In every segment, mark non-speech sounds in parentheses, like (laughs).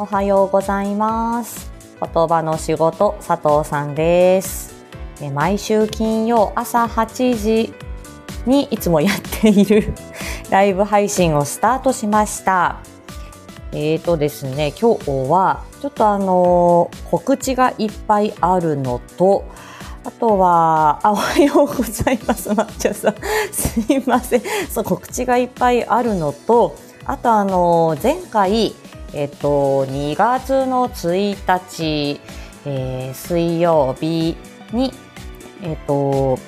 おはようございます言葉の仕事佐藤さんです毎週金曜朝8時にいつもやっている (laughs) ライブ配信をスタートしましたえーとですね今日はちょっとあの告知がいっぱいあるのとあとは、あ、おはようございます、抹茶さん。すいません。そう、告知がいっぱいあるのと、あとあの、前回、えっと、2月の1日、えー、水曜日に、えっと、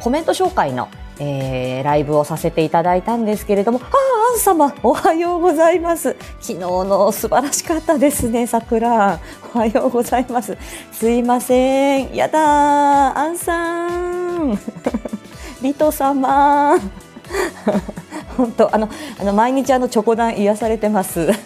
コメント紹介のえー、ライブをさせていただいたんですけれども、ああ、アン様、おはようございます。昨日の素晴らしかったですね、桜。おはようございます。すいません。やだアンさん。(laughs) リト様。本当あのあの毎日あのチョコダン癒されてます。(laughs)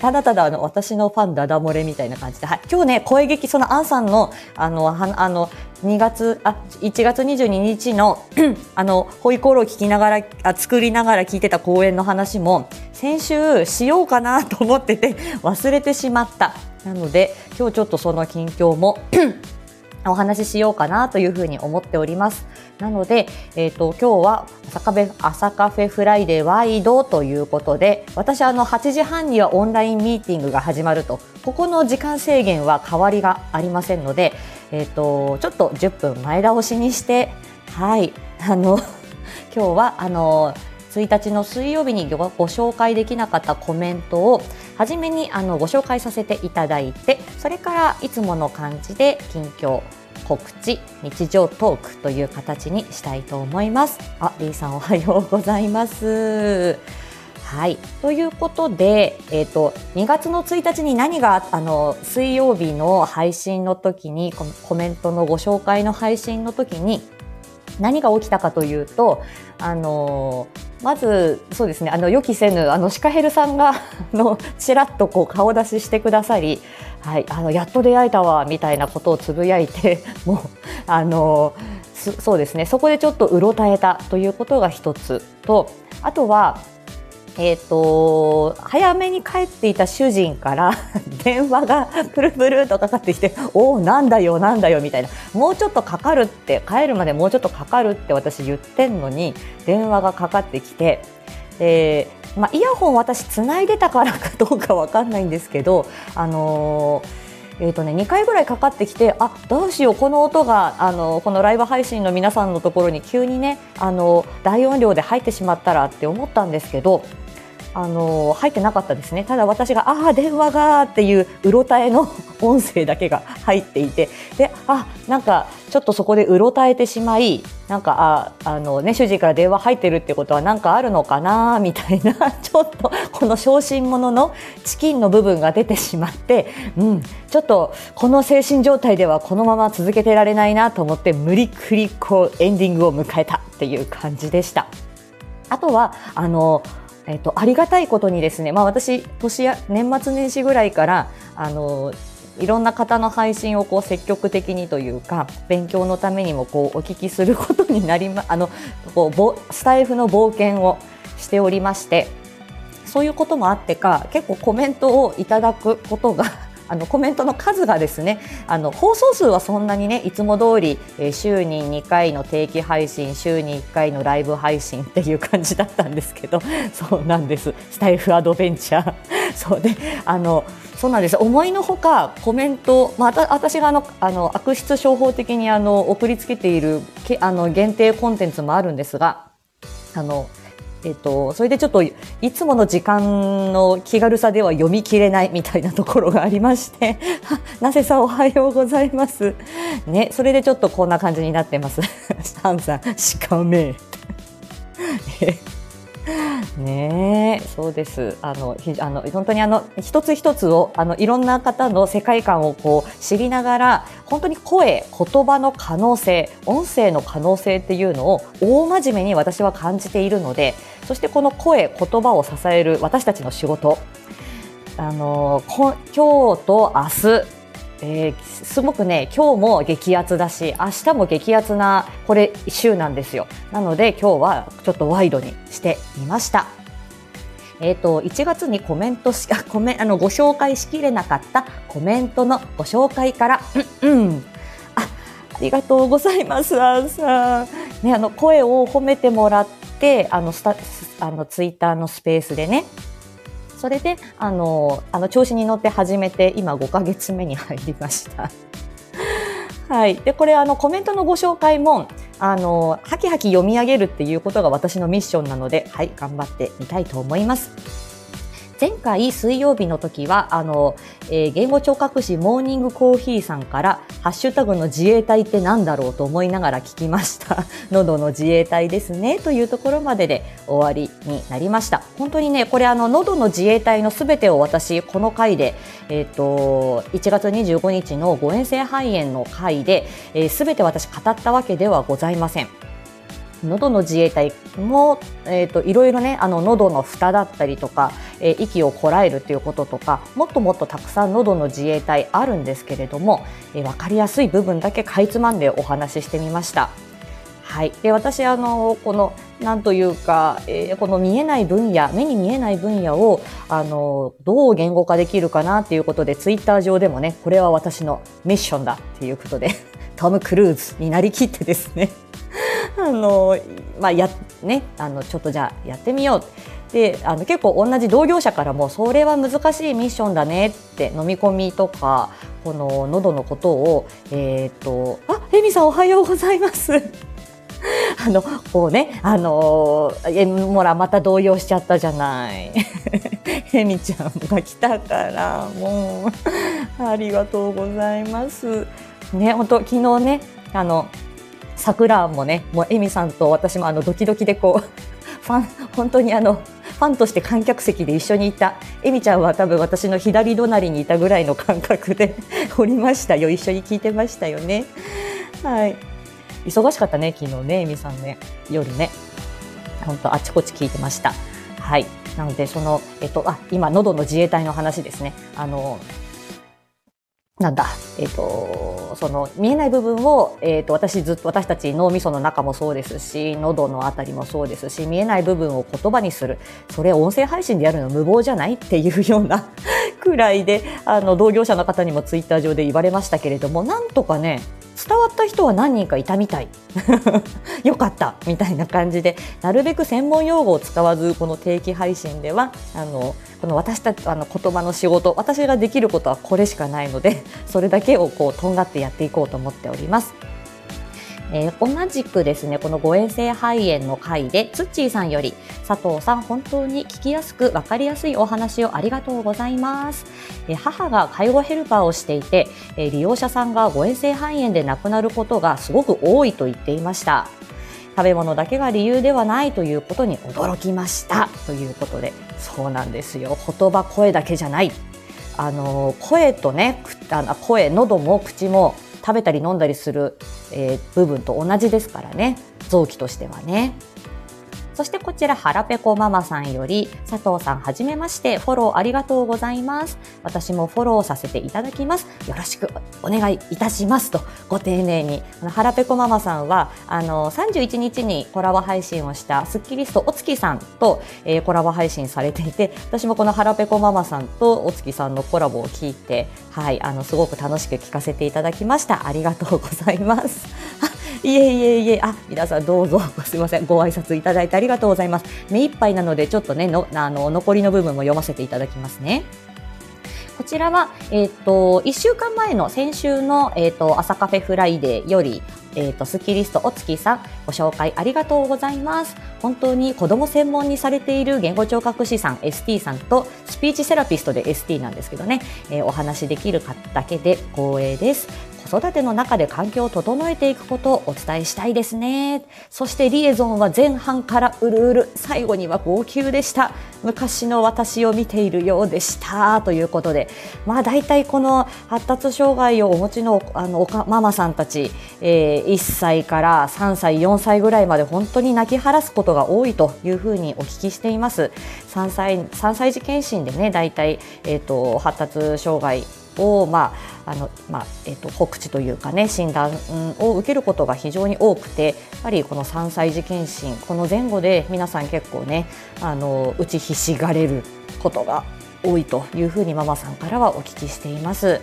ただただあの私のファンダダ漏れみたいな感じで、はい、今日ね声劇そのアンさんのあのはあの2月あ1月22日の (clears throat) あのホイコーローを聞きながらあ作りながら聞いてた公演の話も先週しようかなと思ってて (laughs) 忘れてしまったなので今日ちょっとその近況も (clears throat) お話ししようかなというふうに思っております。なので、えっ、ー、と、今日は朝カフェ、朝カフェフライデーワイドということで、私あの8時半にはオンラインミーティングが始まると、ここの時間制限は変わりがありませんので、えっ、ー、と、ちょっと10分前倒しにして、はい、あの、(laughs) 今日はあの、1日の水曜日にご紹介できなかったコメントを初めにあのご紹介させていただいてそれからいつもの感じで近況告知日常トークという形にしたいと思いますあ、リーさんおはようございますはい。ということで、えっ、ー、と、2月の1日に何が、あの、水曜日の配信の時に、コメントのご紹介の配信の時に、何が起きたかというと、あのまずそうですねあの予期せぬあのシカヘルさんがのちらっとこう顔出ししてくださり、はい、あのやっと出会えたわみたいなことをつぶやいてもうあのそうですねそこでちょっとうろたえたということが一つとあとはえ、ー、と、早めに帰っていた主人から (laughs) 電話がプルプルとかかってきて、おお、なんだよ、なんだよ、みたいな。もうちょっとかかるって、帰るまでもうちょっとかかるって私言ってんのに、電話がかかってきて、で、まあ、イヤホン私つないでたからか (laughs) どうかわかんないんですけど、あのーえーとね、2回ぐらいかかってきてあどうしようこの音があのこのライブ配信の皆さんのところに急にねあの大音量で入ってしまったらって思ったんですけどあの入ってなかったですねただ私が「ああ電話が」っていううろたえの音声だけが入っていてであなんかちょっとそこでうろたえてしまいなんかああの、ね、主人から電話入ってるってことは何かあるのかなみたいな (laughs) ちょっとこの小心者のチキンの部分が出てしまって、うん、ちょっとこの精神状態ではこのまま続けてられないなと思って無理くりこうエンディングを迎えたっていう感じでした。あとはあのえっと、ありがたいことにですね、まあ、私年や年末年始ぐらいからあのいろんな方の配信をこう積極的にというか勉強のためにもこうお聞きすることになりまあのこうスタイフの冒険をしておりましてそういうこともあってか結構コメントをいただくことがあのコメントの数がですねあの放送数はそんなにねいつも通り、週に2回の定期配信週に1回のライブ配信っていう感じだったんですけど (laughs) そうなんです。スタイフアドベンチャー。(laughs) そうであのそうなんです。思いのほかコメント、まあ、私があのあの悪質商法的にあの送りつけているけあの限定コンテンツもあるんですがあのえっと、それでちょっといつもの時間の気軽さでは読み切れないみたいなところがありまして (laughs) なせさんおはようございます。ねそれでちょっとこんな感じになってます。(laughs) サンさんしかめ (laughs) ねそうです。あの、あの、本当にあの、一つ一つを、あの、いろんな方の世界観をこう、知りながら、本当に声、言葉の可能性、音声の可能性っていうのを、大真面目に私は感じているので、そしてこの声、言葉を支える私たちの仕事、あの、今日と明日、えー、すごくね今日も激アツだし明日も激アツなこれ週なんですよなので今日はちょっとワイドにしてみましたえっ、ー、と、1月にコメントし、コメ、あの、ご紹介しきれなかったコメントのご紹介から、うん、うん。あ、ありがとうございます、アンさん。ね、あの、声を褒めてもらって、あの、スタ、あの、ツイッターのスペースでね、それで、あの、あの、調子に乗って始めて、今5ヶ月目に入りました。(laughs) はい。で、これ、あの、コメントのご紹介も、あの、はきはき読み上げるっていうことが私のミッションなので、はい、頑張ってみたいと思います。前回水曜日の時は、あの、えー、言語聴覚士モーニングコーヒーさんから、ハッシュタグの自衛隊って何だろうと思いながら聞きました。(laughs) 喉の自衛隊ですね、というところまでで終わりになりました。本当にね、これあの、喉の自衛隊のすべてを私、この回で、えっ、と、1月25日の誤嚥性肺炎の回で、す、え、べ、て私語ったわけではございません。喉の自衛隊も、えーと、いろいろねあの喉の蓋だったりとか、えー、息をこらえるっていうこととかもっともっとたくさん喉の自衛隊あるんですけれども、えー、分かりやすい部分だけかいつまんでお話ししてみました。はい、で私あのこのなんというか、えー、この見えない分野目に見えない分野をあのどう言語化できるかなっていうことでツイッター上でもねこれは私のミッションだっていうことでトム・クルーズになりきってですね (laughs) あのまあやねあのちょっとじゃあやってみようであの結構同じ同業者からもそれは難しいミッションだねって飲み込みとかこの喉のことをえっ、ー、とあエミさんおはようございます。(laughs) あのこうねあのえもらまた動揺しちゃったじゃない。(laughs) エミちゃんが来たからもうありがとうございます。ね本当昨日ねあの桜もねもうエミさんと私もあのドキドキでこう (laughs) ファン本当にあのファンとして観客席で一緒にいた。エミちゃんは多分私の左隣にいたぐらいの感覚で (laughs) おりましたよ。一緒に聞いてましたよね。はい。忙しかったね昨日ねエミさんね夜ね。本当あちこち聞いてました。はい。なのでそのえっとあ今喉の自衛隊の話ですね。あのなんだ、えっ、ー、と、その見えない部分を、えっ、ー、と、私ずっと、私たち脳みその中もそうですし、喉のあたりもそうですし、見えない部分を言葉にする。それ音声配信でやるの無謀じゃないっていうような (laughs) くらいで、あの、同業者の方にもツイッター上で言われましたけれども、なんとかね、伝わった人は何人かいたみたい (laughs) よかったみたいな感じでなるべく専門用語を使わずこの定期配信ではあのこの私たちあの言葉の仕事私ができることはこれしかないのでそれだけをこうとんがってやっていこうと思っております。えー、同じくですね、この誤嚥性肺炎の回で、ツッチーさんより、佐藤さん、本当に聞きやすく、わかりやすいお話をありがとうございます。えー、母が介護ヘルパーをしていて、えー、利用者さんが誤嚥性肺炎で亡くなることがすごく多いと言っていました。食べ物だけが理由ではないということに驚きましたということでそうなんですよ言葉声だけじゃないあの声とねあの声喉も口も食べたり飲んだりする、えー、部分と同じですからね臓器としてはね。そしてこちら、はらぺこママさんより、佐藤さんはじめまして、フォローありがとうございます。私もフォローさせていただきます。よろしくお願いいたします。と、ご丁寧に。あの、はらぺこママさんは、あの、31日にコラボ配信をしたスッキリストお月さんと、えー、コラボ配信されていて、私もこのはらぺこママさんとお月さんのコラボを聞いて、はい、あの、すごく楽しく聞かせていただきました。ありがとうございます。(laughs) いえいえいえ、あ、皆さんどうぞ、(laughs) すみません、ご挨拶いただいてありがとうございます。目いっぱいなので、ちょっとね、の、あの、残りの部分も読ませていただきますね。こちらは、えっ、ー、と、1週間前の先週の、えっ、ー、と、朝カフェフライデーより、えっ、ー、と、スキリストお月さん、ご紹介ありがとうございます。本当に子供専門にされている言語聴覚士さん、ST さんと、スピーチセラピストで ST なんですけどね、えお話できるだけで光栄です。子育ての中で環境を整えていくことをお伝えしたいですね。そしてリエゾンは前半からうるうる、最後には号泣でした。昔の私を見ているようでした。ということで、まあ大体この発達障害をお持ちのあのママさんたち、えー、1歳から3歳、4歳ぐらいまで本当に泣き晴らすことが多いというふうにお聞きしています。3歳 ,3 歳児検診でね、大体、えーと発達障害を、まああのまあえーと、告知というかね診断を受けることが非常に多くてやっぱりこの3歳児検診この前後で皆さん結構ねあの打ちひしがれることが多いというふうにママさんからはお聞きしています。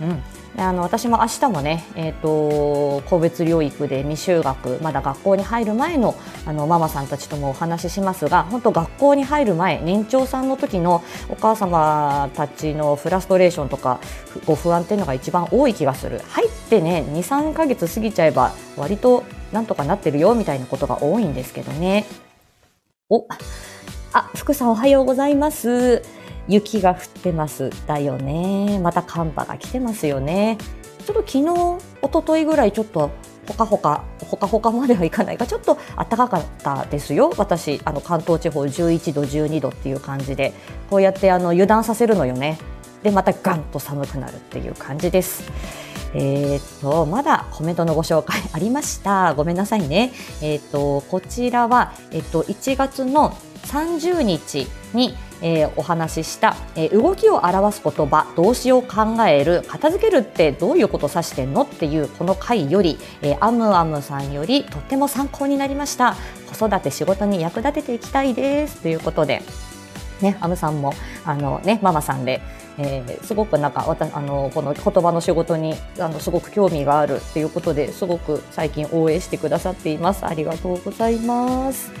うんあの私も明日もね、えーと、個別療育で未就学まだ学校に入る前のあのママさんたちともお話ししますが本当学校に入る前年長さんの時のお母様たちのフラストレーションとかご不安っていうのが一番多い気がする。入ってね23ヶ月過ぎちゃえば割となんとかなってるよみたいなことが多いんですけどね。おあ福さんおはようございます。雪が降ってますだよねまた寒波が来てますよねちょっと昨日一昨日ぐらいちょっとほかほかほかほかまではいかないがちょっと暖かかったですよ私あの関東地方11度12度っていう感じでこうやってあの油断させるのよねでまたガンと寒くなるっていう感じです。えー、っとまだコメントのご紹介ありました。ごめんなさいね。えー、っとこちらはえっと1月の30日にえー、お話しした、えー、動きを表す言葉動詞を考える片付けるってどういうことを指してんのっていうこの回より、えー、アムアムさんよりとっても参考になりました子育て仕事に役立てていきたいですということでね、アムさんもあの、ね、ママさんで、えー、すごくなんかあのこの言葉の仕事にあのすごく興味があるということですごく最近応援してくださっています。ありがとうございます。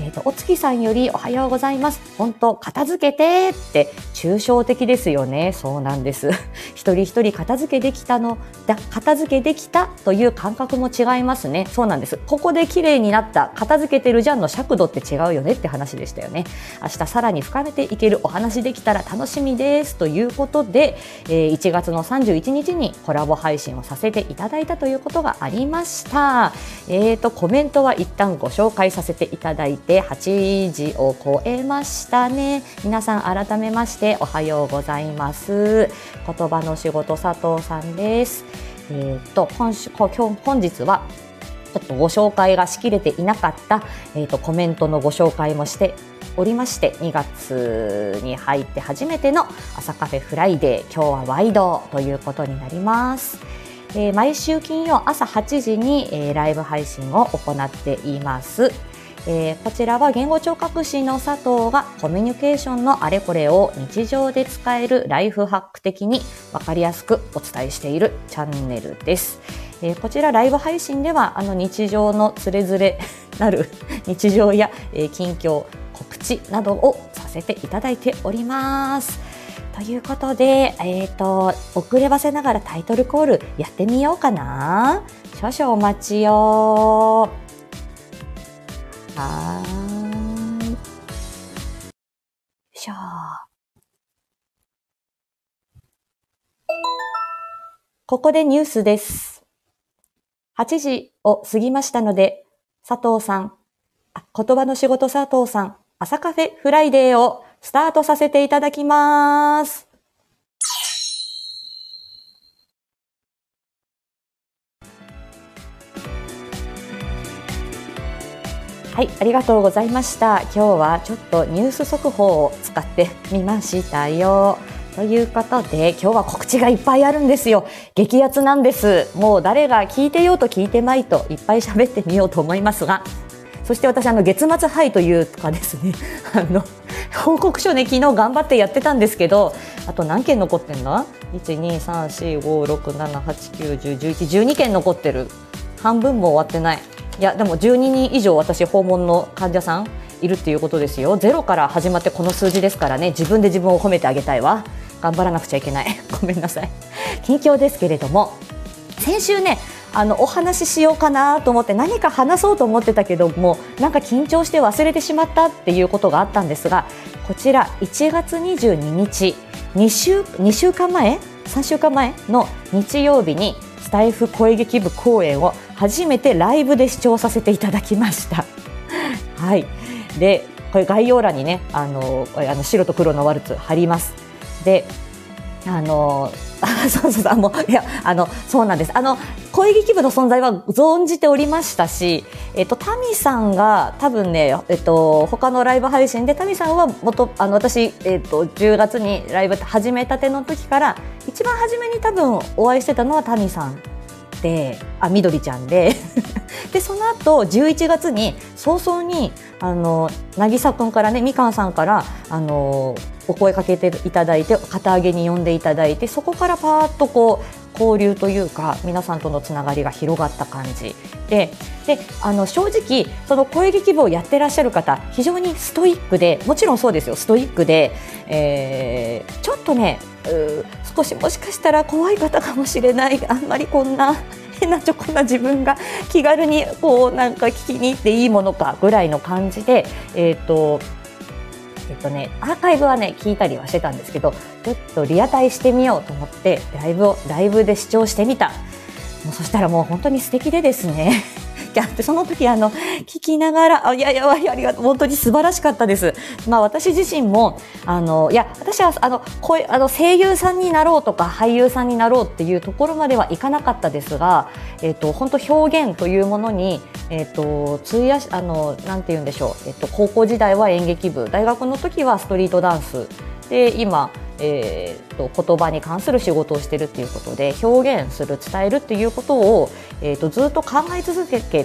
えっ、ー、と、お月さんよりおはようございます。本当片付けてって抽象的ですよね。そうなんです。(laughs) 一人一人片付けできたの、だ片付けできたという感覚も違いますね。そうなんです。ここで綺麗になった、片付けてるじゃんの尺度って違うよねって話でしたよね。明日さらに深めていけるお話できたら楽しみですということで、えー、1月の31日にコラボ配信をさせていただいたということがありました。えっ、ー、と、コメントは一旦ご紹介させていただいてて8時を超えましたね皆さん改めましておはようございます言葉の仕事佐藤さんですえっ、ー、と今週今日本日はちょっとご紹介がしきれていなかった、えーと、コメントのご紹介もしておりまして2月に入って初めての朝カフェフライデー今日はワイドということになります。えー、毎週金曜朝8時に、えー、ライブ配信を行っています。えー、こちらは言語聴覚士の佐藤がコミュニケーションのあれこれを日常で使えるライフハック的に分かりやすくお伝えしているチャンネルです。えー、こちらライブ配信ではあの日常のつれづれなる日常や、えー、近況告知などをさせていただいております。ということで、えっ、ー、と、遅ればせながらタイトルコールやってみようかな。少々お待ちよ。はい。よいしょ。ここでニュースです。8時を過ぎましたので、佐藤さん、言葉の仕事佐藤さん、朝カフェフライデーをスタートさせていただきます。はい、ありがとうございました。今日はちょっとニュース速報を使ってみましたよ。ということで、今日は告知がいっぱいあるんですよ。激アツなんです。もう誰が聞いてようと聞いてまいといっぱい喋ってみようと思いますが、そして私、あの、月末ハイというかですね、(laughs) あの、報告書ね、昨日頑張ってやってたんですけど、あと何件残ってんの ?1、2、3、4、5、6、7、8、9、10、11、12件残ってる。半分も終わってない。いやでも12人以上私訪問の患者さんいるっていうことですよ。ゼロから始まってこの数字ですからね。自分で自分を褒めてあげたいわ。頑張らなくちゃいけない。(laughs) ごめんなさい。近況ですけれども。先週ねあのお話ししようかなと思って何か話そうと思ってたけどもなんか緊張して忘れてしまったっていうことがあったんですがこちら1月22日。2週 ,2 週間前？3週間前の日曜日にタイフ声劇部公演を初めてライブで視聴させていただきました。(laughs) はい、でこれ概要欄にねあのあの白と黒のワルツ貼ります。であのあそうそうそうあもういやあのそうなんです。あの声劇部の存在は存じておりましたし、えっと、タミさんが多分ね、えっと、他のライブ配信でタミさんは元あの私、えっと、10月にライブ始めたての時から一番初めに多分お会いしてたのはタミさんであみどりちゃんで。(laughs) でその後11月に早々にあの渚君からねみかんさんからあのお声かけていただいて旗揚げに呼んでいただいてそこからパーッとこう交流というか皆さんとのつながりが広がった感じ。でであの正直その声劇部をやってらっしゃる方非常にストイックでもちろんそうですよ。ストイックで、えー、ちょっとね少しもしかしたら怖い方かもしれない。あんまりこんな変なチョコな自分が気軽にこうなんか聞きに行っていいものかぐらいの感じで、えーとえっとね、アーカイブはね聞いたりはしてたんですけどちょっとリアタイしてみようと思ってライブをライブで視聴してみたもうそしたらもう本当に素敵でですねってあって、その時あの、聞きながら、あ、いやいや、ありがとう、本当に素晴らしかったです。まあ私自身も、あの、いや、私はあの、声、あの、声優さんになろうとか俳優さんになろうっていうところまではいかなかったですが、えっ、と、本当表現というものに、えっ、と、費やし、あの、なんて言うんでしょう、えっ、と、高校時代は演劇部、大学の時はストリートダンス、で、今、えーと、言葉に関する仕事をしているということで表現する伝えるっていうことを、えーと、ずっと考え続けて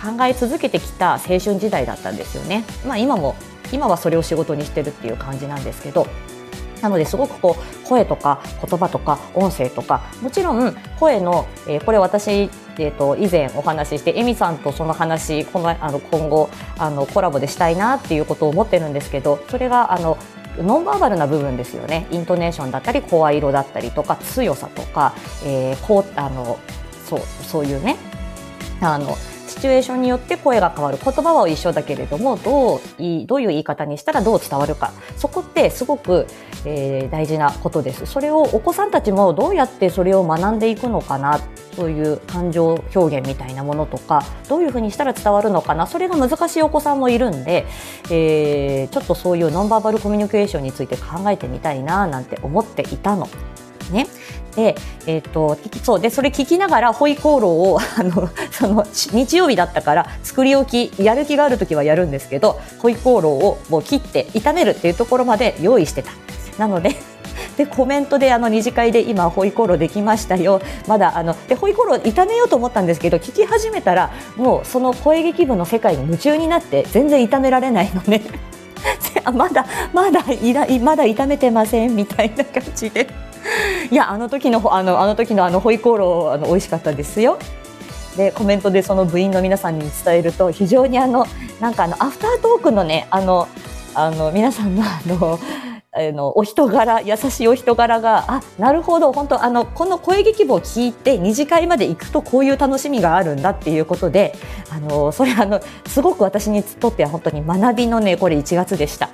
考え続けてきた青春時代だったんですよね。まあ、今も今はそれを仕事にしてるっていう感じなんですけど。なのですごくこう声とか言葉とか音声とかもちろん声の、えー、これ私、えーと、以前お話ししてエミさんとその話このあの今後あのコラボでしたいなっていうことを思ってるんですけどそれがあのノンバーバルな部分ですよね。イントネーションだったり声色だったりとか強さとか、えー、こうあのそうそういうねあのシチュエーションによって声が変わる。言葉は一緒だけれどもどういどういう言い方にしたらどう伝わるか。そこってすごく、えー、大事なことです。それをお子さんたちもどうやってそれを学んでいくのかなそういう感情表現みたいなものとかどういうふうにしたら伝わるのかな。それが難しいお子さんもいるんで、えー、ちょっとそういうノンバーバルコミュニケーションについて考えてみたいななんて思っていたの。ね、で、えっ、と、そうで、それ聞きながら、ホイコーローを、(laughs) あの、その、日曜日だったから、作り置き、やる気がある時はやるんですけど、ホイコーローをもう切って炒めるっていうところまで用意してた。なので、でコメントであの二次会で今ホイコーローできましたよ。まだあのでホイコーロー炒めようと思ったんですけど聞き始めたらもうその声劇部の世界に夢中になって全然炒められないのね。(laughs) まだまだいらまだ炒めてませんみたいな感じで。いやあの時のあのあの時のあのホイコーローあの美味しかったですよ。でコメントでその部員の皆さんに伝えると非常にあのなんかあのアフタートークのねあのあの皆さんのあのあのお人柄優しいお人柄があなるほど本当あのこの声劇部を聞いて二次会まで行くとこういう楽しみがあるんだっていうことであのそれあのすごく私にとっては本当に学びのねこれ1月でした。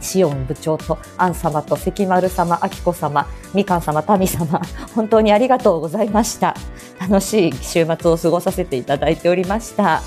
シオン部長とアン様と関丸様、あきこ様、みかん様、タミ様、本当にありがとうございました。楽しい週末を過ごさせていただいておりました。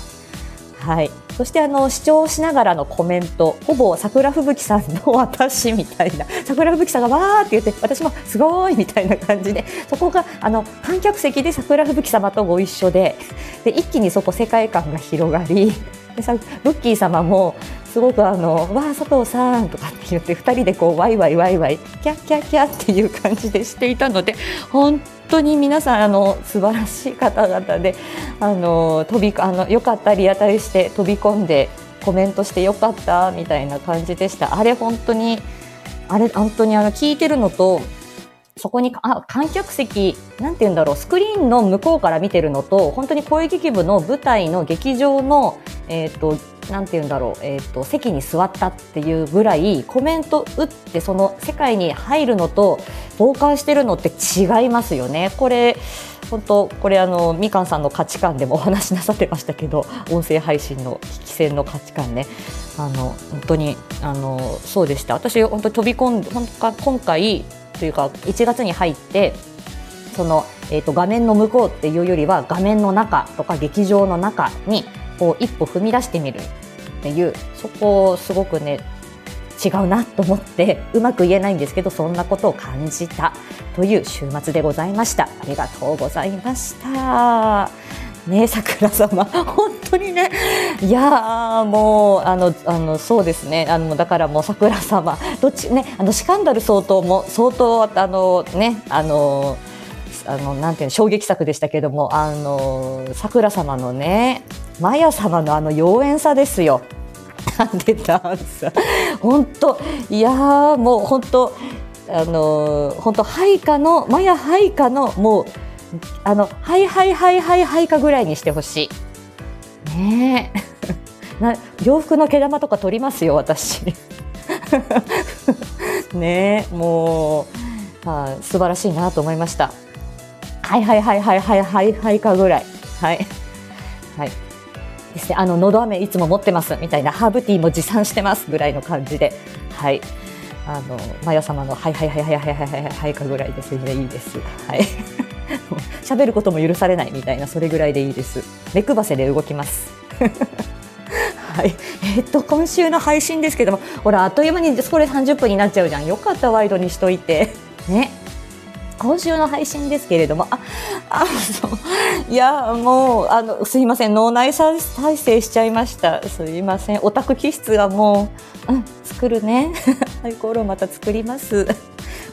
はい。そしてあの視聴しながらのコメント、ほぼ桜吹雪さんの私みたいな、(laughs) 桜吹雪さんがわーって言って、私もすごいみたいな感じで、そこがあの観客席で桜吹雪様とご一緒で、で一気にそこ世界観が広がり、でさブッキー様もすごくあの「わあ佐藤さん」とかって言って2人でこうワイワイワイワイキャッキャッキャッっていう感じでしていたので本当に皆さんあの素晴らしい方々であの飛びあのよかったリアタイして飛び込んでコメントしてよかったみたいな感じでした。あれ本当にあれ本当にあの聞いてるのとそこにあ観客席なんて言うんだろうスクリーンの向こうから見てるのと本当に声劇部の舞台の劇場のえっ、ー、となんて言うんだろう、えーと、席に座ったっていうぐらいコメント打ってその世界に入るのと傍観してるのって違いますよね。これ本当これあのみかんさんの価値観でもお話しなさってましたけど (laughs) 音声配信の危機戦の価値観ねあの本当にあのそうでした私本当飛び込んで本当今回というか1月に入ってその、えーと画面の向こうっていうよりは画面の中とか劇場の中にこう一歩踏み出してみるっていうそこをすごくね違うなと思ってうまく言えないんですけどそんなことを感じたという週末でございました。ありがとうございました。ね桜様本当にねいやもうあのあのそうですね。あのだからもう桜様どっちねあのシカンダル相当も相当あのねあのあのなんていうの衝撃作でしたけどもあの桜様のねマヤ様のあの妖艶さですよ。出た本当いやもう本当あの本当配下のマヤ配下のもうあのはいはいはいはいはいかぐらいにしてほしい。ねえ (laughs) な洋服の毛玉とか取りますよ私。(laughs) ねもう、はあ、素晴らしいなと思いました。はいはいはいはいはいはいはいかぐらい。はい。はい。ですね。あの、のど飴いつも持ってますみたいな、ハーブティーも持参してますぐらいの感じで。はい。あの、マヤ様のはいはいはいはいはいはいはいはいかぐらいで全然いいです。はい。(laughs) 喋ることも許されないみたいな、それぐらいでいいです。目くばせで動きます。(laughs) はい、えー、っと今週の配信ですけども、ほらあっという間にこれ30分になっちゃうじゃん。よかったワイドにしといて、ね。今週の配信ですけれども、あ、あ、そう、いや、もう、あの、すいません、脳内再生しちゃいました。すいません、オタク気質がもう、うん、作るね。(laughs) サイコールまた作ります。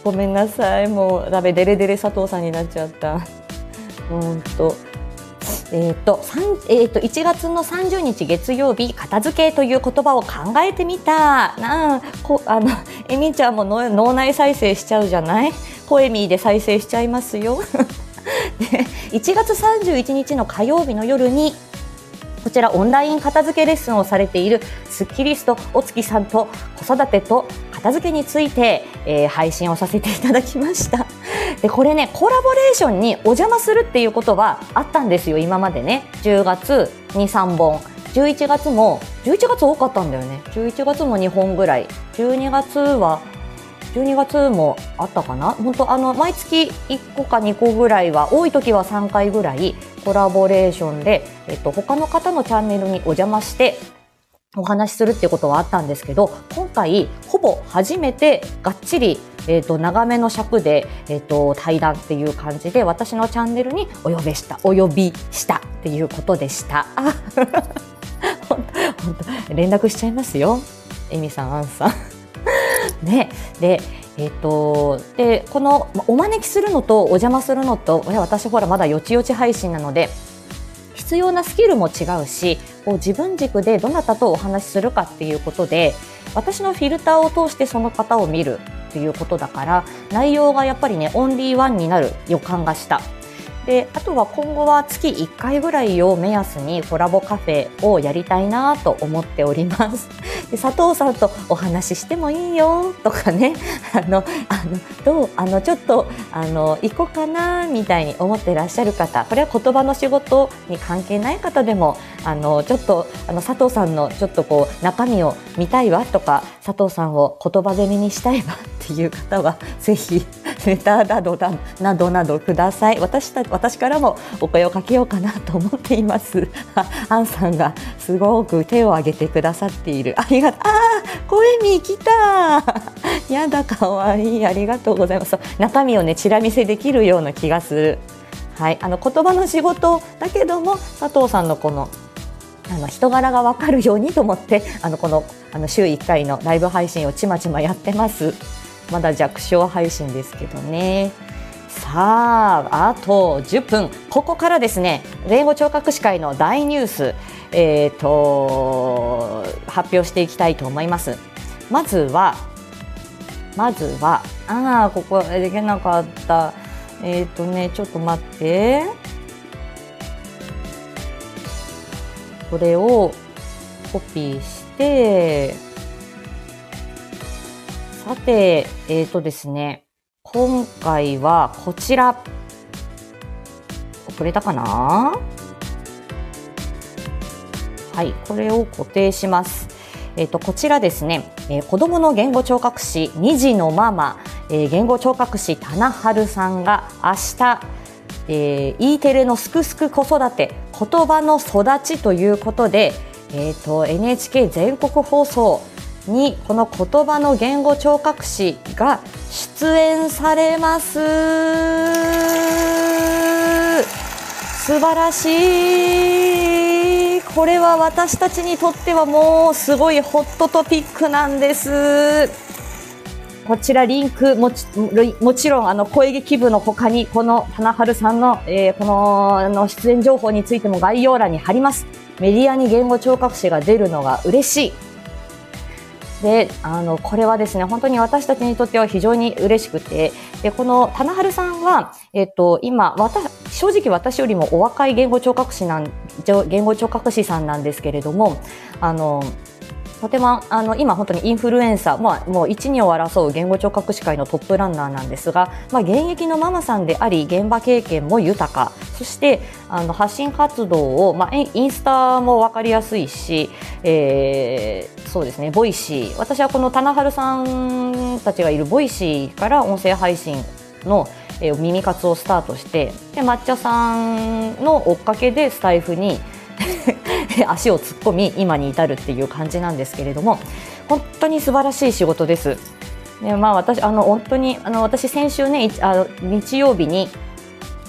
ごめんなさい、もう、ダメ、デレデレ佐藤さんになっちゃった。うんと。えーとえーと、1月の30日月曜日片付けという言葉を考えてみた。なあこあのえみちゃんも脳内再生しちゃうじゃない？ポエミーで再生しちゃいますよ。(laughs) で1月31日の火曜日の夜にこちらオンライン片付けレッスンをされているスッキリストお月さんと子育てと片付けについて、えー、配信をさせていただきました。でこれねコラボレーションにお邪魔するっていうことはあったんですよ今までね。10月に3本。11月も11月多かったんだよね。11月も2本ぐらい。12月は12月もあったかな？本当あの毎月1個か2個ぐらいは多い時は3回ぐらいコラボレーションで、えっと、他の方のチャンネルにお邪魔してお話しするっていうことはあったんですけど今回ほぼ初めてがっちり、えーと、長めの尺で、えーと、対談っていう感じで私のチャンネルにお呼びしたお呼びしたっていうことでした。あ本当連絡しちゃいますよエミさんアンさん。(laughs) ねでえーと、でこのお招きするのとお邪魔するのと私ほらまだよちよち配信なので必要なスキルも違うしこう自分軸でどなたとお話しするかっていうことで私のフィルターを通してその方を見るっていうことだから内容がやっぱりねオンリーワンになる予感がした。であとは今後は月1回ぐらいを目安にコラボカフェをやりたいなと思っております。(laughs) で佐藤さんとお話ししてもいいよとかね。(laughs) あのあのどうあのちょっとあの行こうかなみたいに思ってらっしゃる方。これは言葉の仕事に関係ない方でもあのちょっとあの佐藤さんのちょっとこう中身を見たいわとか佐藤さんを言葉攻めにしたいわっていう方はぜひレターなどなどなどください。私た私からもお声をかけようかなと思っています。(laughs) アンさんがすごく手を挙げてくださっている。ありがとう。あ声に来た。(laughs) やだかわいい。ありがとうございます。中身をねチラ見せできるような気がする。はい。あの言葉の仕事だけども佐藤さんのこのあの人柄が分かるようにと思ってあのこのあの週1回のライブ配信をちまちまやってます。まだ弱小配信ですけどね。さあ、あと10分。ここからですね、英語聴覚士会の大ニュース、えーと、発表していきたいと思います。まずは、まずは、ああ、ここできなかった。えっ、ー、とね、ちょっと待って。これをコピーして、さて、えっ、ー、とですね、今回はこちら。遅れたかな？はい、これを固定します。えっ、ー、と、こちらですね、えー、子供の言語聴覚士2児のママ、えー、言語聴覚士棚春さんが明日、えー、E テレのすくすく子育て言葉の育ちということで、えーと、NHK 全国放送にこの言葉の言語聴覚士が出演されます。素晴らしい。これは私たちにとってはもうすごいホットトピックなんです。こちらリンクもちもちろんあの声劇部の他にこの花春さんの、えー、このの出演情報についても概要欄に貼ります。メディアに言語聴覚士が出るのが嬉しい。であのこれはですね本当に私たちにとっては非常に嬉しくてでこの棚春さんは、えっと、今正直私よりもお若い言語聴覚士なん言語聴覚士さんなんですけれどもあのとてもあの今本当にインフルエンサー、まあ、もう一二を争う言語聴覚士会のトップランナーなんですが、まあ、現役のママさんであり現場経験も豊か。そしてあの発信活動を、まあ、インスタも分かりやすいし、えー、そうですねボイシー。私はこの棚春さんたちがいるボイシーから音声配信のえ耳活をスタートしてで抹茶さんの追っかけでスタイフに足を突っ込み今に至るっていう感じなんですけれども本当に素晴らしい仕事です。でまあ、私あの本当にあの私先週ねあの日曜日に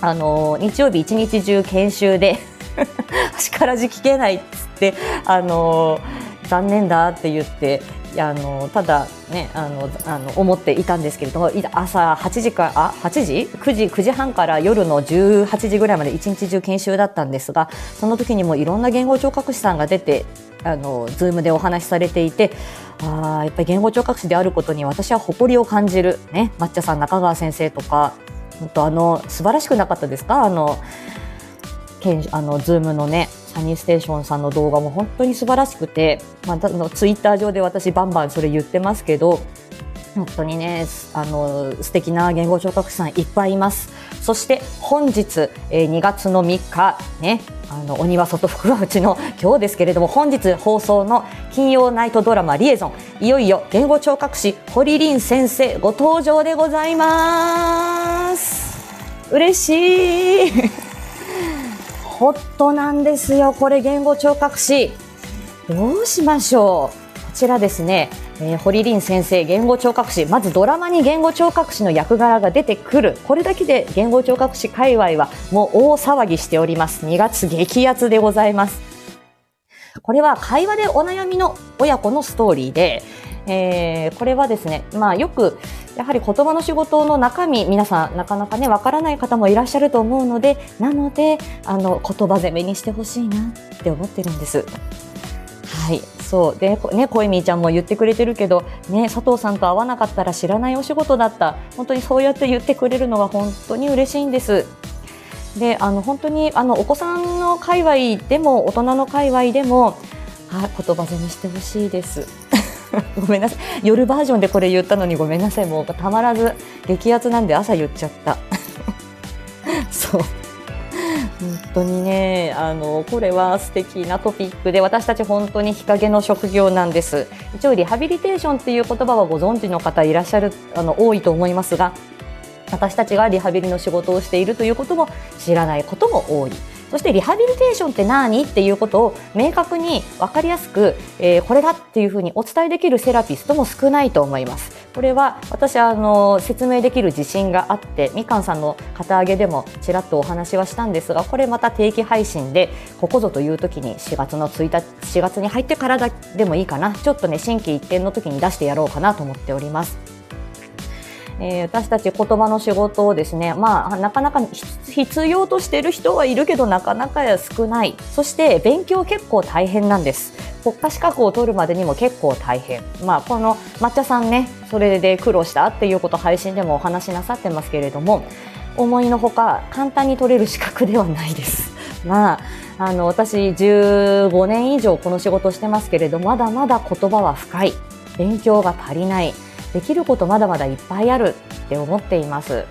あの日曜日一日中研修で (laughs) 足からじ聞けないっつってあの残念だって言ってあのただねあのあの思っていたんですけれども朝8時かあ8時？9時9時半から夜の18時ぐらいまで一日中研修だったんですがその時にもいろんな言語聴覚士さんが出てあのズームでお話しされていてあやっぱり言語聴覚士であることに私は誇りを感じるね抹茶さん中川先生とか本当あの素晴らしくなかったですか？あのあのズームのねサニーステーションさんの動画も本当に素晴らしくて、まあ、のツイッター上で私バンバンそれ言ってますけど本当にねあの素敵な言語聴覚士さんいっぱいいます。そして本日、えー、2月の3日ねあの鬼は外福は内の今日ですけれども本日放送の金曜ナイトドラマリエゾンいよいよ言語聴覚士堀凛先生ご登場でございます。嬉しい。ホットなんですよ。これ言語聴覚士。どうしましょう。こちらですね、えー、堀凛先生、言語聴覚士。まずドラマに言語聴覚士の役柄が出てくる。これだけで言語聴覚士界隈はもう大騒ぎしております。2月激アツでございます。これは会話でお悩みの親子のストーリーで、えー、これはですね、まあよくやはり言葉の仕事の中身皆さんなかなかねわからない方もいらっしゃると思うのでなのであの言葉攻めにしてほしいなって思ってるんです。はいそうでね小みちゃんも言ってくれてるけどね佐藤さんと会わなかったら知らないお仕事だった本当にそうやって言ってくれるのが本当に嬉しいんです。であの本当にあのお子さんの界隈でも大人の界隈でもあ言葉攻めしてほしいです。(laughs) ごめんなさい。夜バージョンでこれ言ったのにごめんなさい。もうたまらず激アツなんで朝言っちゃった。(laughs) そう。本当にねあのこれは素敵なトピックで私たち本当に日陰の職業なんです。一応リハビリテーションっていう言葉はご存知の方いらっしゃるあの多いと思いますが私たちがリハビリの仕事をしているということも知らないことも多い。そしてリハビリテーションって何っていうことを明確に分かりやすく、えー、これだっていうふうにお伝えできるセラピストも少ないと思います。これは私あの説明できる自信があってみかんさんの肩上げでもちらっとお話はしたんですがこれまた定期配信でここぞという時に4月の1日4月に入ってからでもいいかなちょっとね心機一転の時に出してやろうかなと思っております。えー、私たち言葉の仕事をですね、まあ、なかなか必要としている人はいるけどなかなか少ない。そして勉強結構大変なんです。国家資格を取るまでにも結構大変、まあ、この抹茶さんねそれで苦労したっていうこと配信でもお話しなさってますけれども思いのほか簡単に取れる資格ではないです。(laughs) まああの私15年以上この仕事してますけれどまだまだ言葉は深い。勉強が足りない。できることまだまだいっぱいあるって思っています。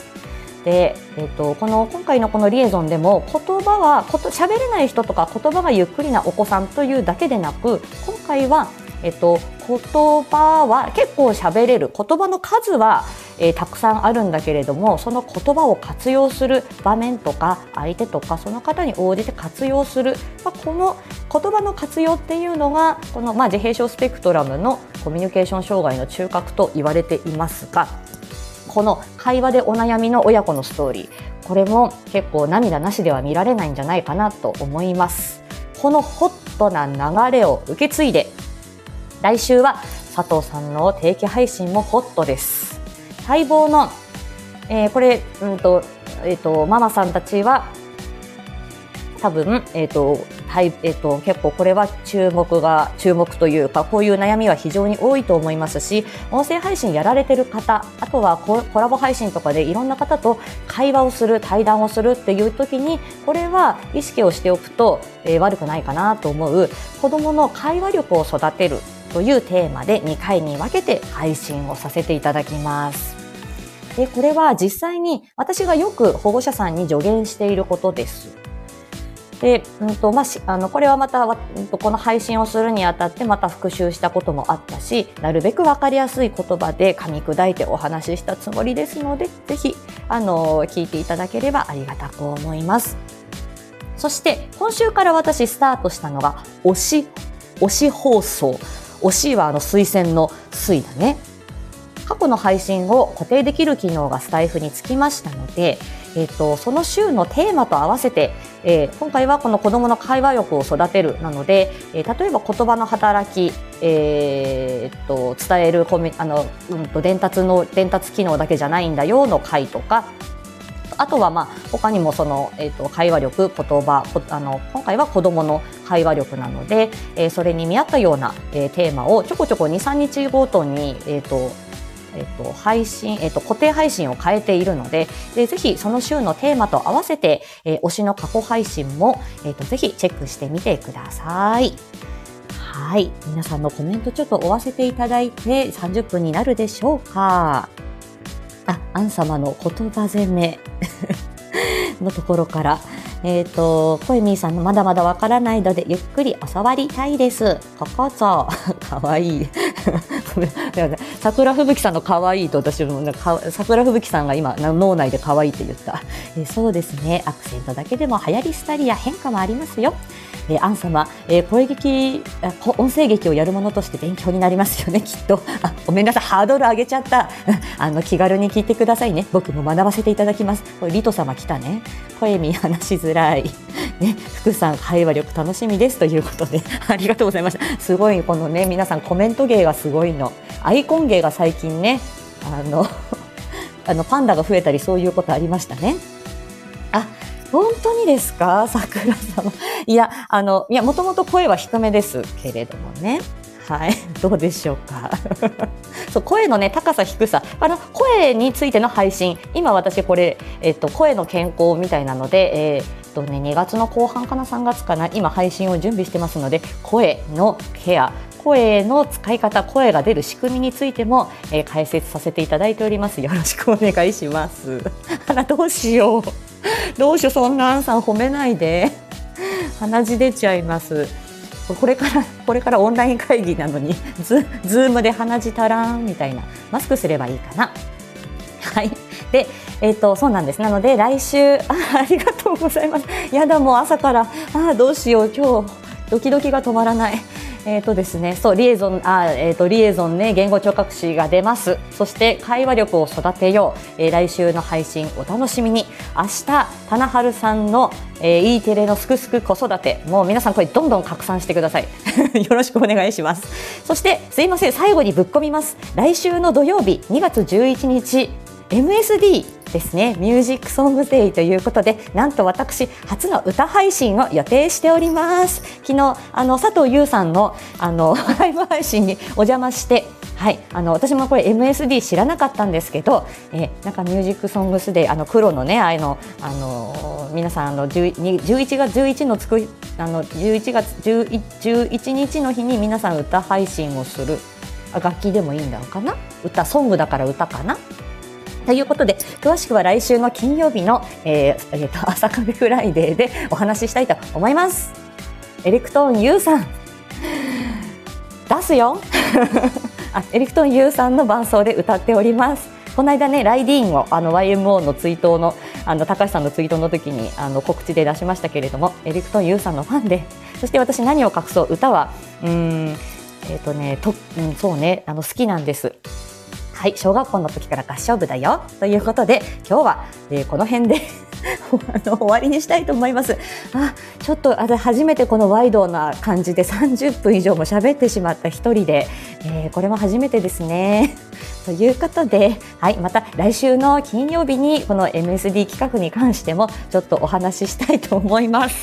で、えっと、この今回のこのリエゾンでも言葉はこと喋れない人とか言葉がゆっくりなお子さんというだけでなく今回は、えっと、言葉は結構喋れる。言葉の数は、えー、たくさんあるんだけれどもその言葉を活用する場面とか相手とかその方に応じて活用する、まあ、この言葉の活用っていうのがこの、まあ、自閉症スペクトラムのコミュニケーション障害の中核と言われていますがこの会話でお悩みの親子のストーリーこれも結構涙なしでは見られないんじゃないかなと思います。このホットな流れを受け継いで来週は佐藤さんの定期配信もホットです。待望の、えー、これ、うんとえーと、ママさんたちは多分、えーとはいえーと、結構これは注目が注目というかこういう悩みは非常に多いと思いますし音声配信やられてる方あとはコラボ配信とかでいろんな方と会話をする対談をするっていう時にこれは意識をしておくと、えー、悪くないかなと思う子どもの会話力を育てるというテーマで2回に分けて配信をさせていただきます。でこれは実際に私がよく保護者さんに助言していることです。で、うんとまあ、あのこれはまた、うんとこの配信をするにあたってまた復習したこともあったしなるべく分かりやすい言葉で噛み砕いてお話ししたつもりですのでぜひあの聞いていただければありがたく思いますそして今週から私スタートしたのが推し推し放送推しはあの推薦の推だね。過去の配信を固定できる機能がスタイフにつきましたのでえーと、その週のテーマと合わせて、えー、今回はこの子どもの会話力を育てるなので、えー、例えば言葉の働き、えーと、伝えるコミあの、うんと、伝達の伝達機能だけじゃないんだよの回とかあとはまあ他にもその、えーと、会話力言葉あの今回は子どもの会話力なので、えー、それに見合ったような、えー、テーマをちょこちょこ23日ごとに、えーとえっと、配信、えっと、固定配信を変えているので、でぜひその週のテーマと合わせて、えー、推しの過去配信も、えっと、ぜひチェックしてみてください。はい。皆さんのコメントちょっと追わせていただいて30分になるでしょうか。あ、アン様の言葉攻め (laughs) のところから、えっ、ー、と、コエミーさんのまだまだわからないので、ゆっくり教わりたいです。ここぞ。(laughs) かわいい。(laughs) 桜吹雪さんの可愛いいと私も桜吹雪さんが今脳内で可愛いって言った、えそうですねアクセントだけでも流行り廃りや変化もありますよえー、アン様、えー、声劇音声劇をやるものとして勉強になりますよね (laughs) きっと。あごめんなさいハードル上げちゃった。(laughs) あの気軽に聞いてくださいね。僕も学ばせていただきます。これリト様来たね。声見話しづらい。(laughs) ね福さん会話力楽しみですということで。ありがとうございましたすごいこのね皆さんコメント芸がすごいの。アイコン芸が最近ねあのあのパンダが増えたりそういうことありましたね。本当にですか？(laughs) 桜様。いや、あの、いや、もともと声は低めですけれどもね。はい、(laughs) どうでしょうか？(laughs) そう声のね高さ低さ、あの声についての配信、今私これえっと声の健康みたいなので、えー、っとね2月の後半かな？3月かな？今配信を準備してますので、声のケア。声の使い方、声が出る仕組みについても、えー、解説させていただいております。よろしくお願いします。(laughs) あらどうしよう。(laughs) どうしようそんなアンさん褒めないで。(laughs) 鼻血出ちゃいます。これからこれからオンライン会議なのにズズームで鼻血たらんみたいな。マスクすればいいかな。はい。でえっ、ー、とそうなんです。なので来週あありがとうございます。やだもう朝から。あどうしよう今日。ドキドキが止まらない。えっ、ー、とですね、そうリエゾンあえっ、ー、とリエゾンね言語聴覚士が出ます。そして会話力を育てよう。えー、来週の配信お楽しみに。明日棚春さんの、えー、E テレのすくすく子育てもう皆さんこれどんどん拡散してください。(laughs) よろしくお願いします。そしてすいません最後にぶっ込みます。来週の土曜日2月11日 MSD ですね。ミュージックソングデイということでなんと私初の歌配信を予定しております。昨日あの佐藤優さんのあの (laughs) ライブ配信にお邪魔してはい、あの私もこれ MSD 知らなかったんですけど、え、なんかミュージックソングスであの黒のねあのあの皆さんあの11月11のつくあの11月 11, 11日の日に皆さん歌配信をする。あ楽器でもいいんだろうかな？歌ソングだから歌かな？ということで、詳しくは来週の金曜日の、えーえー、と (laughs) 朝カフェフライデーでお話ししたいと思います。エレクトーン U さん、出すよ (laughs) あエレクトーン U さんの伴奏で歌っております。この間ね、ライディーンをあの YMO のツイートのあの高橋さんのツイートの時にあの告知で出しましたけれども、エレクトーン U さんのファンで、そして私何を隠そう歌はうーんえっ、とねと、うん、そうねあの好きなんです。はい、小学校の時から合唱部だよということで今日は、えーこの辺で (laughs) あの終わりにしたいと思います。あ、ちょっとあ初めてこのワイドな感じで30分以上も喋ってしまった一人で、えーこれも初めてですね。(laughs) ということで、はい、また来週の金曜日にこの MSD 企画に関してもちょっとお話ししたいと思います。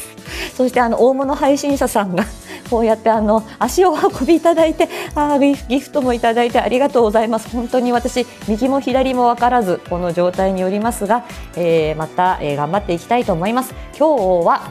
そしてあの大物配信者さんがこうやってあの足を運びいただいて、あーギフギフトもいただいてありがとうございます。本当に私右も左も分からずこの状態によりますが、えーまた、えー頑張っていきたいと思います。今日は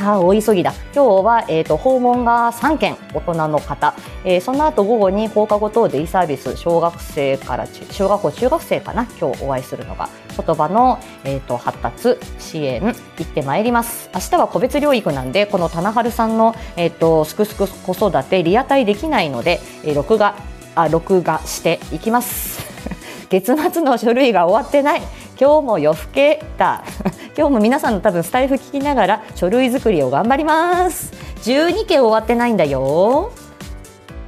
あ大急ぎだ。今日は、えー、と訪問が3件大人の方、えーその後午後に放課後等デイサービス小学生から小学校中学生かな？今日お会いするのが。言葉の、えー、と発達支援行ってまいります。明日は個別療育なんでこの棚春さんの、えー、とすくすく子育てリアタイできないので、えー録画あ録画していきます。(laughs) 月末の書類が終わってない。今日も夜更けだ。今日も皆さんの多分スタイフ聞きながら書類作りを頑張ります。12件終わってないんだよ。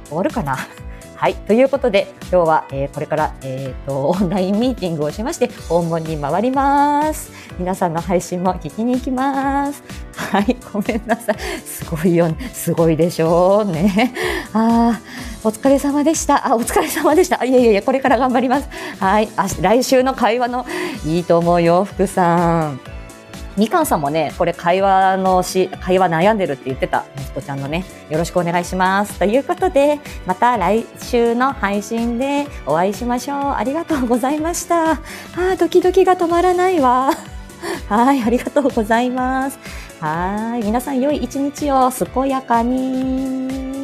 終わるかな？(laughs) はい。ということで今日は、えーこれから、えー、とオンラインミーティングをしまして訪問に回ります。皆さんの配信も聞きに行きます。はい。ごめんなさい。すごいよね。すごいでしょうね。あお疲れ様でした。あお疲れ様でした。あいやいやいやこれから頑張ります。はい。あ来週の会話のいいと思うよ福さん。みかんさんもね、これ会話のし、会話悩んでるって言ってた、息子ちゃんのね、よろしくお願いします。ということで、また来週の配信でお会いしましょう。ありがとうございました。あー、ドキドキが止まらないわ。(laughs) はい、ありがとうございます。はい、皆さん良い一日を健やかに。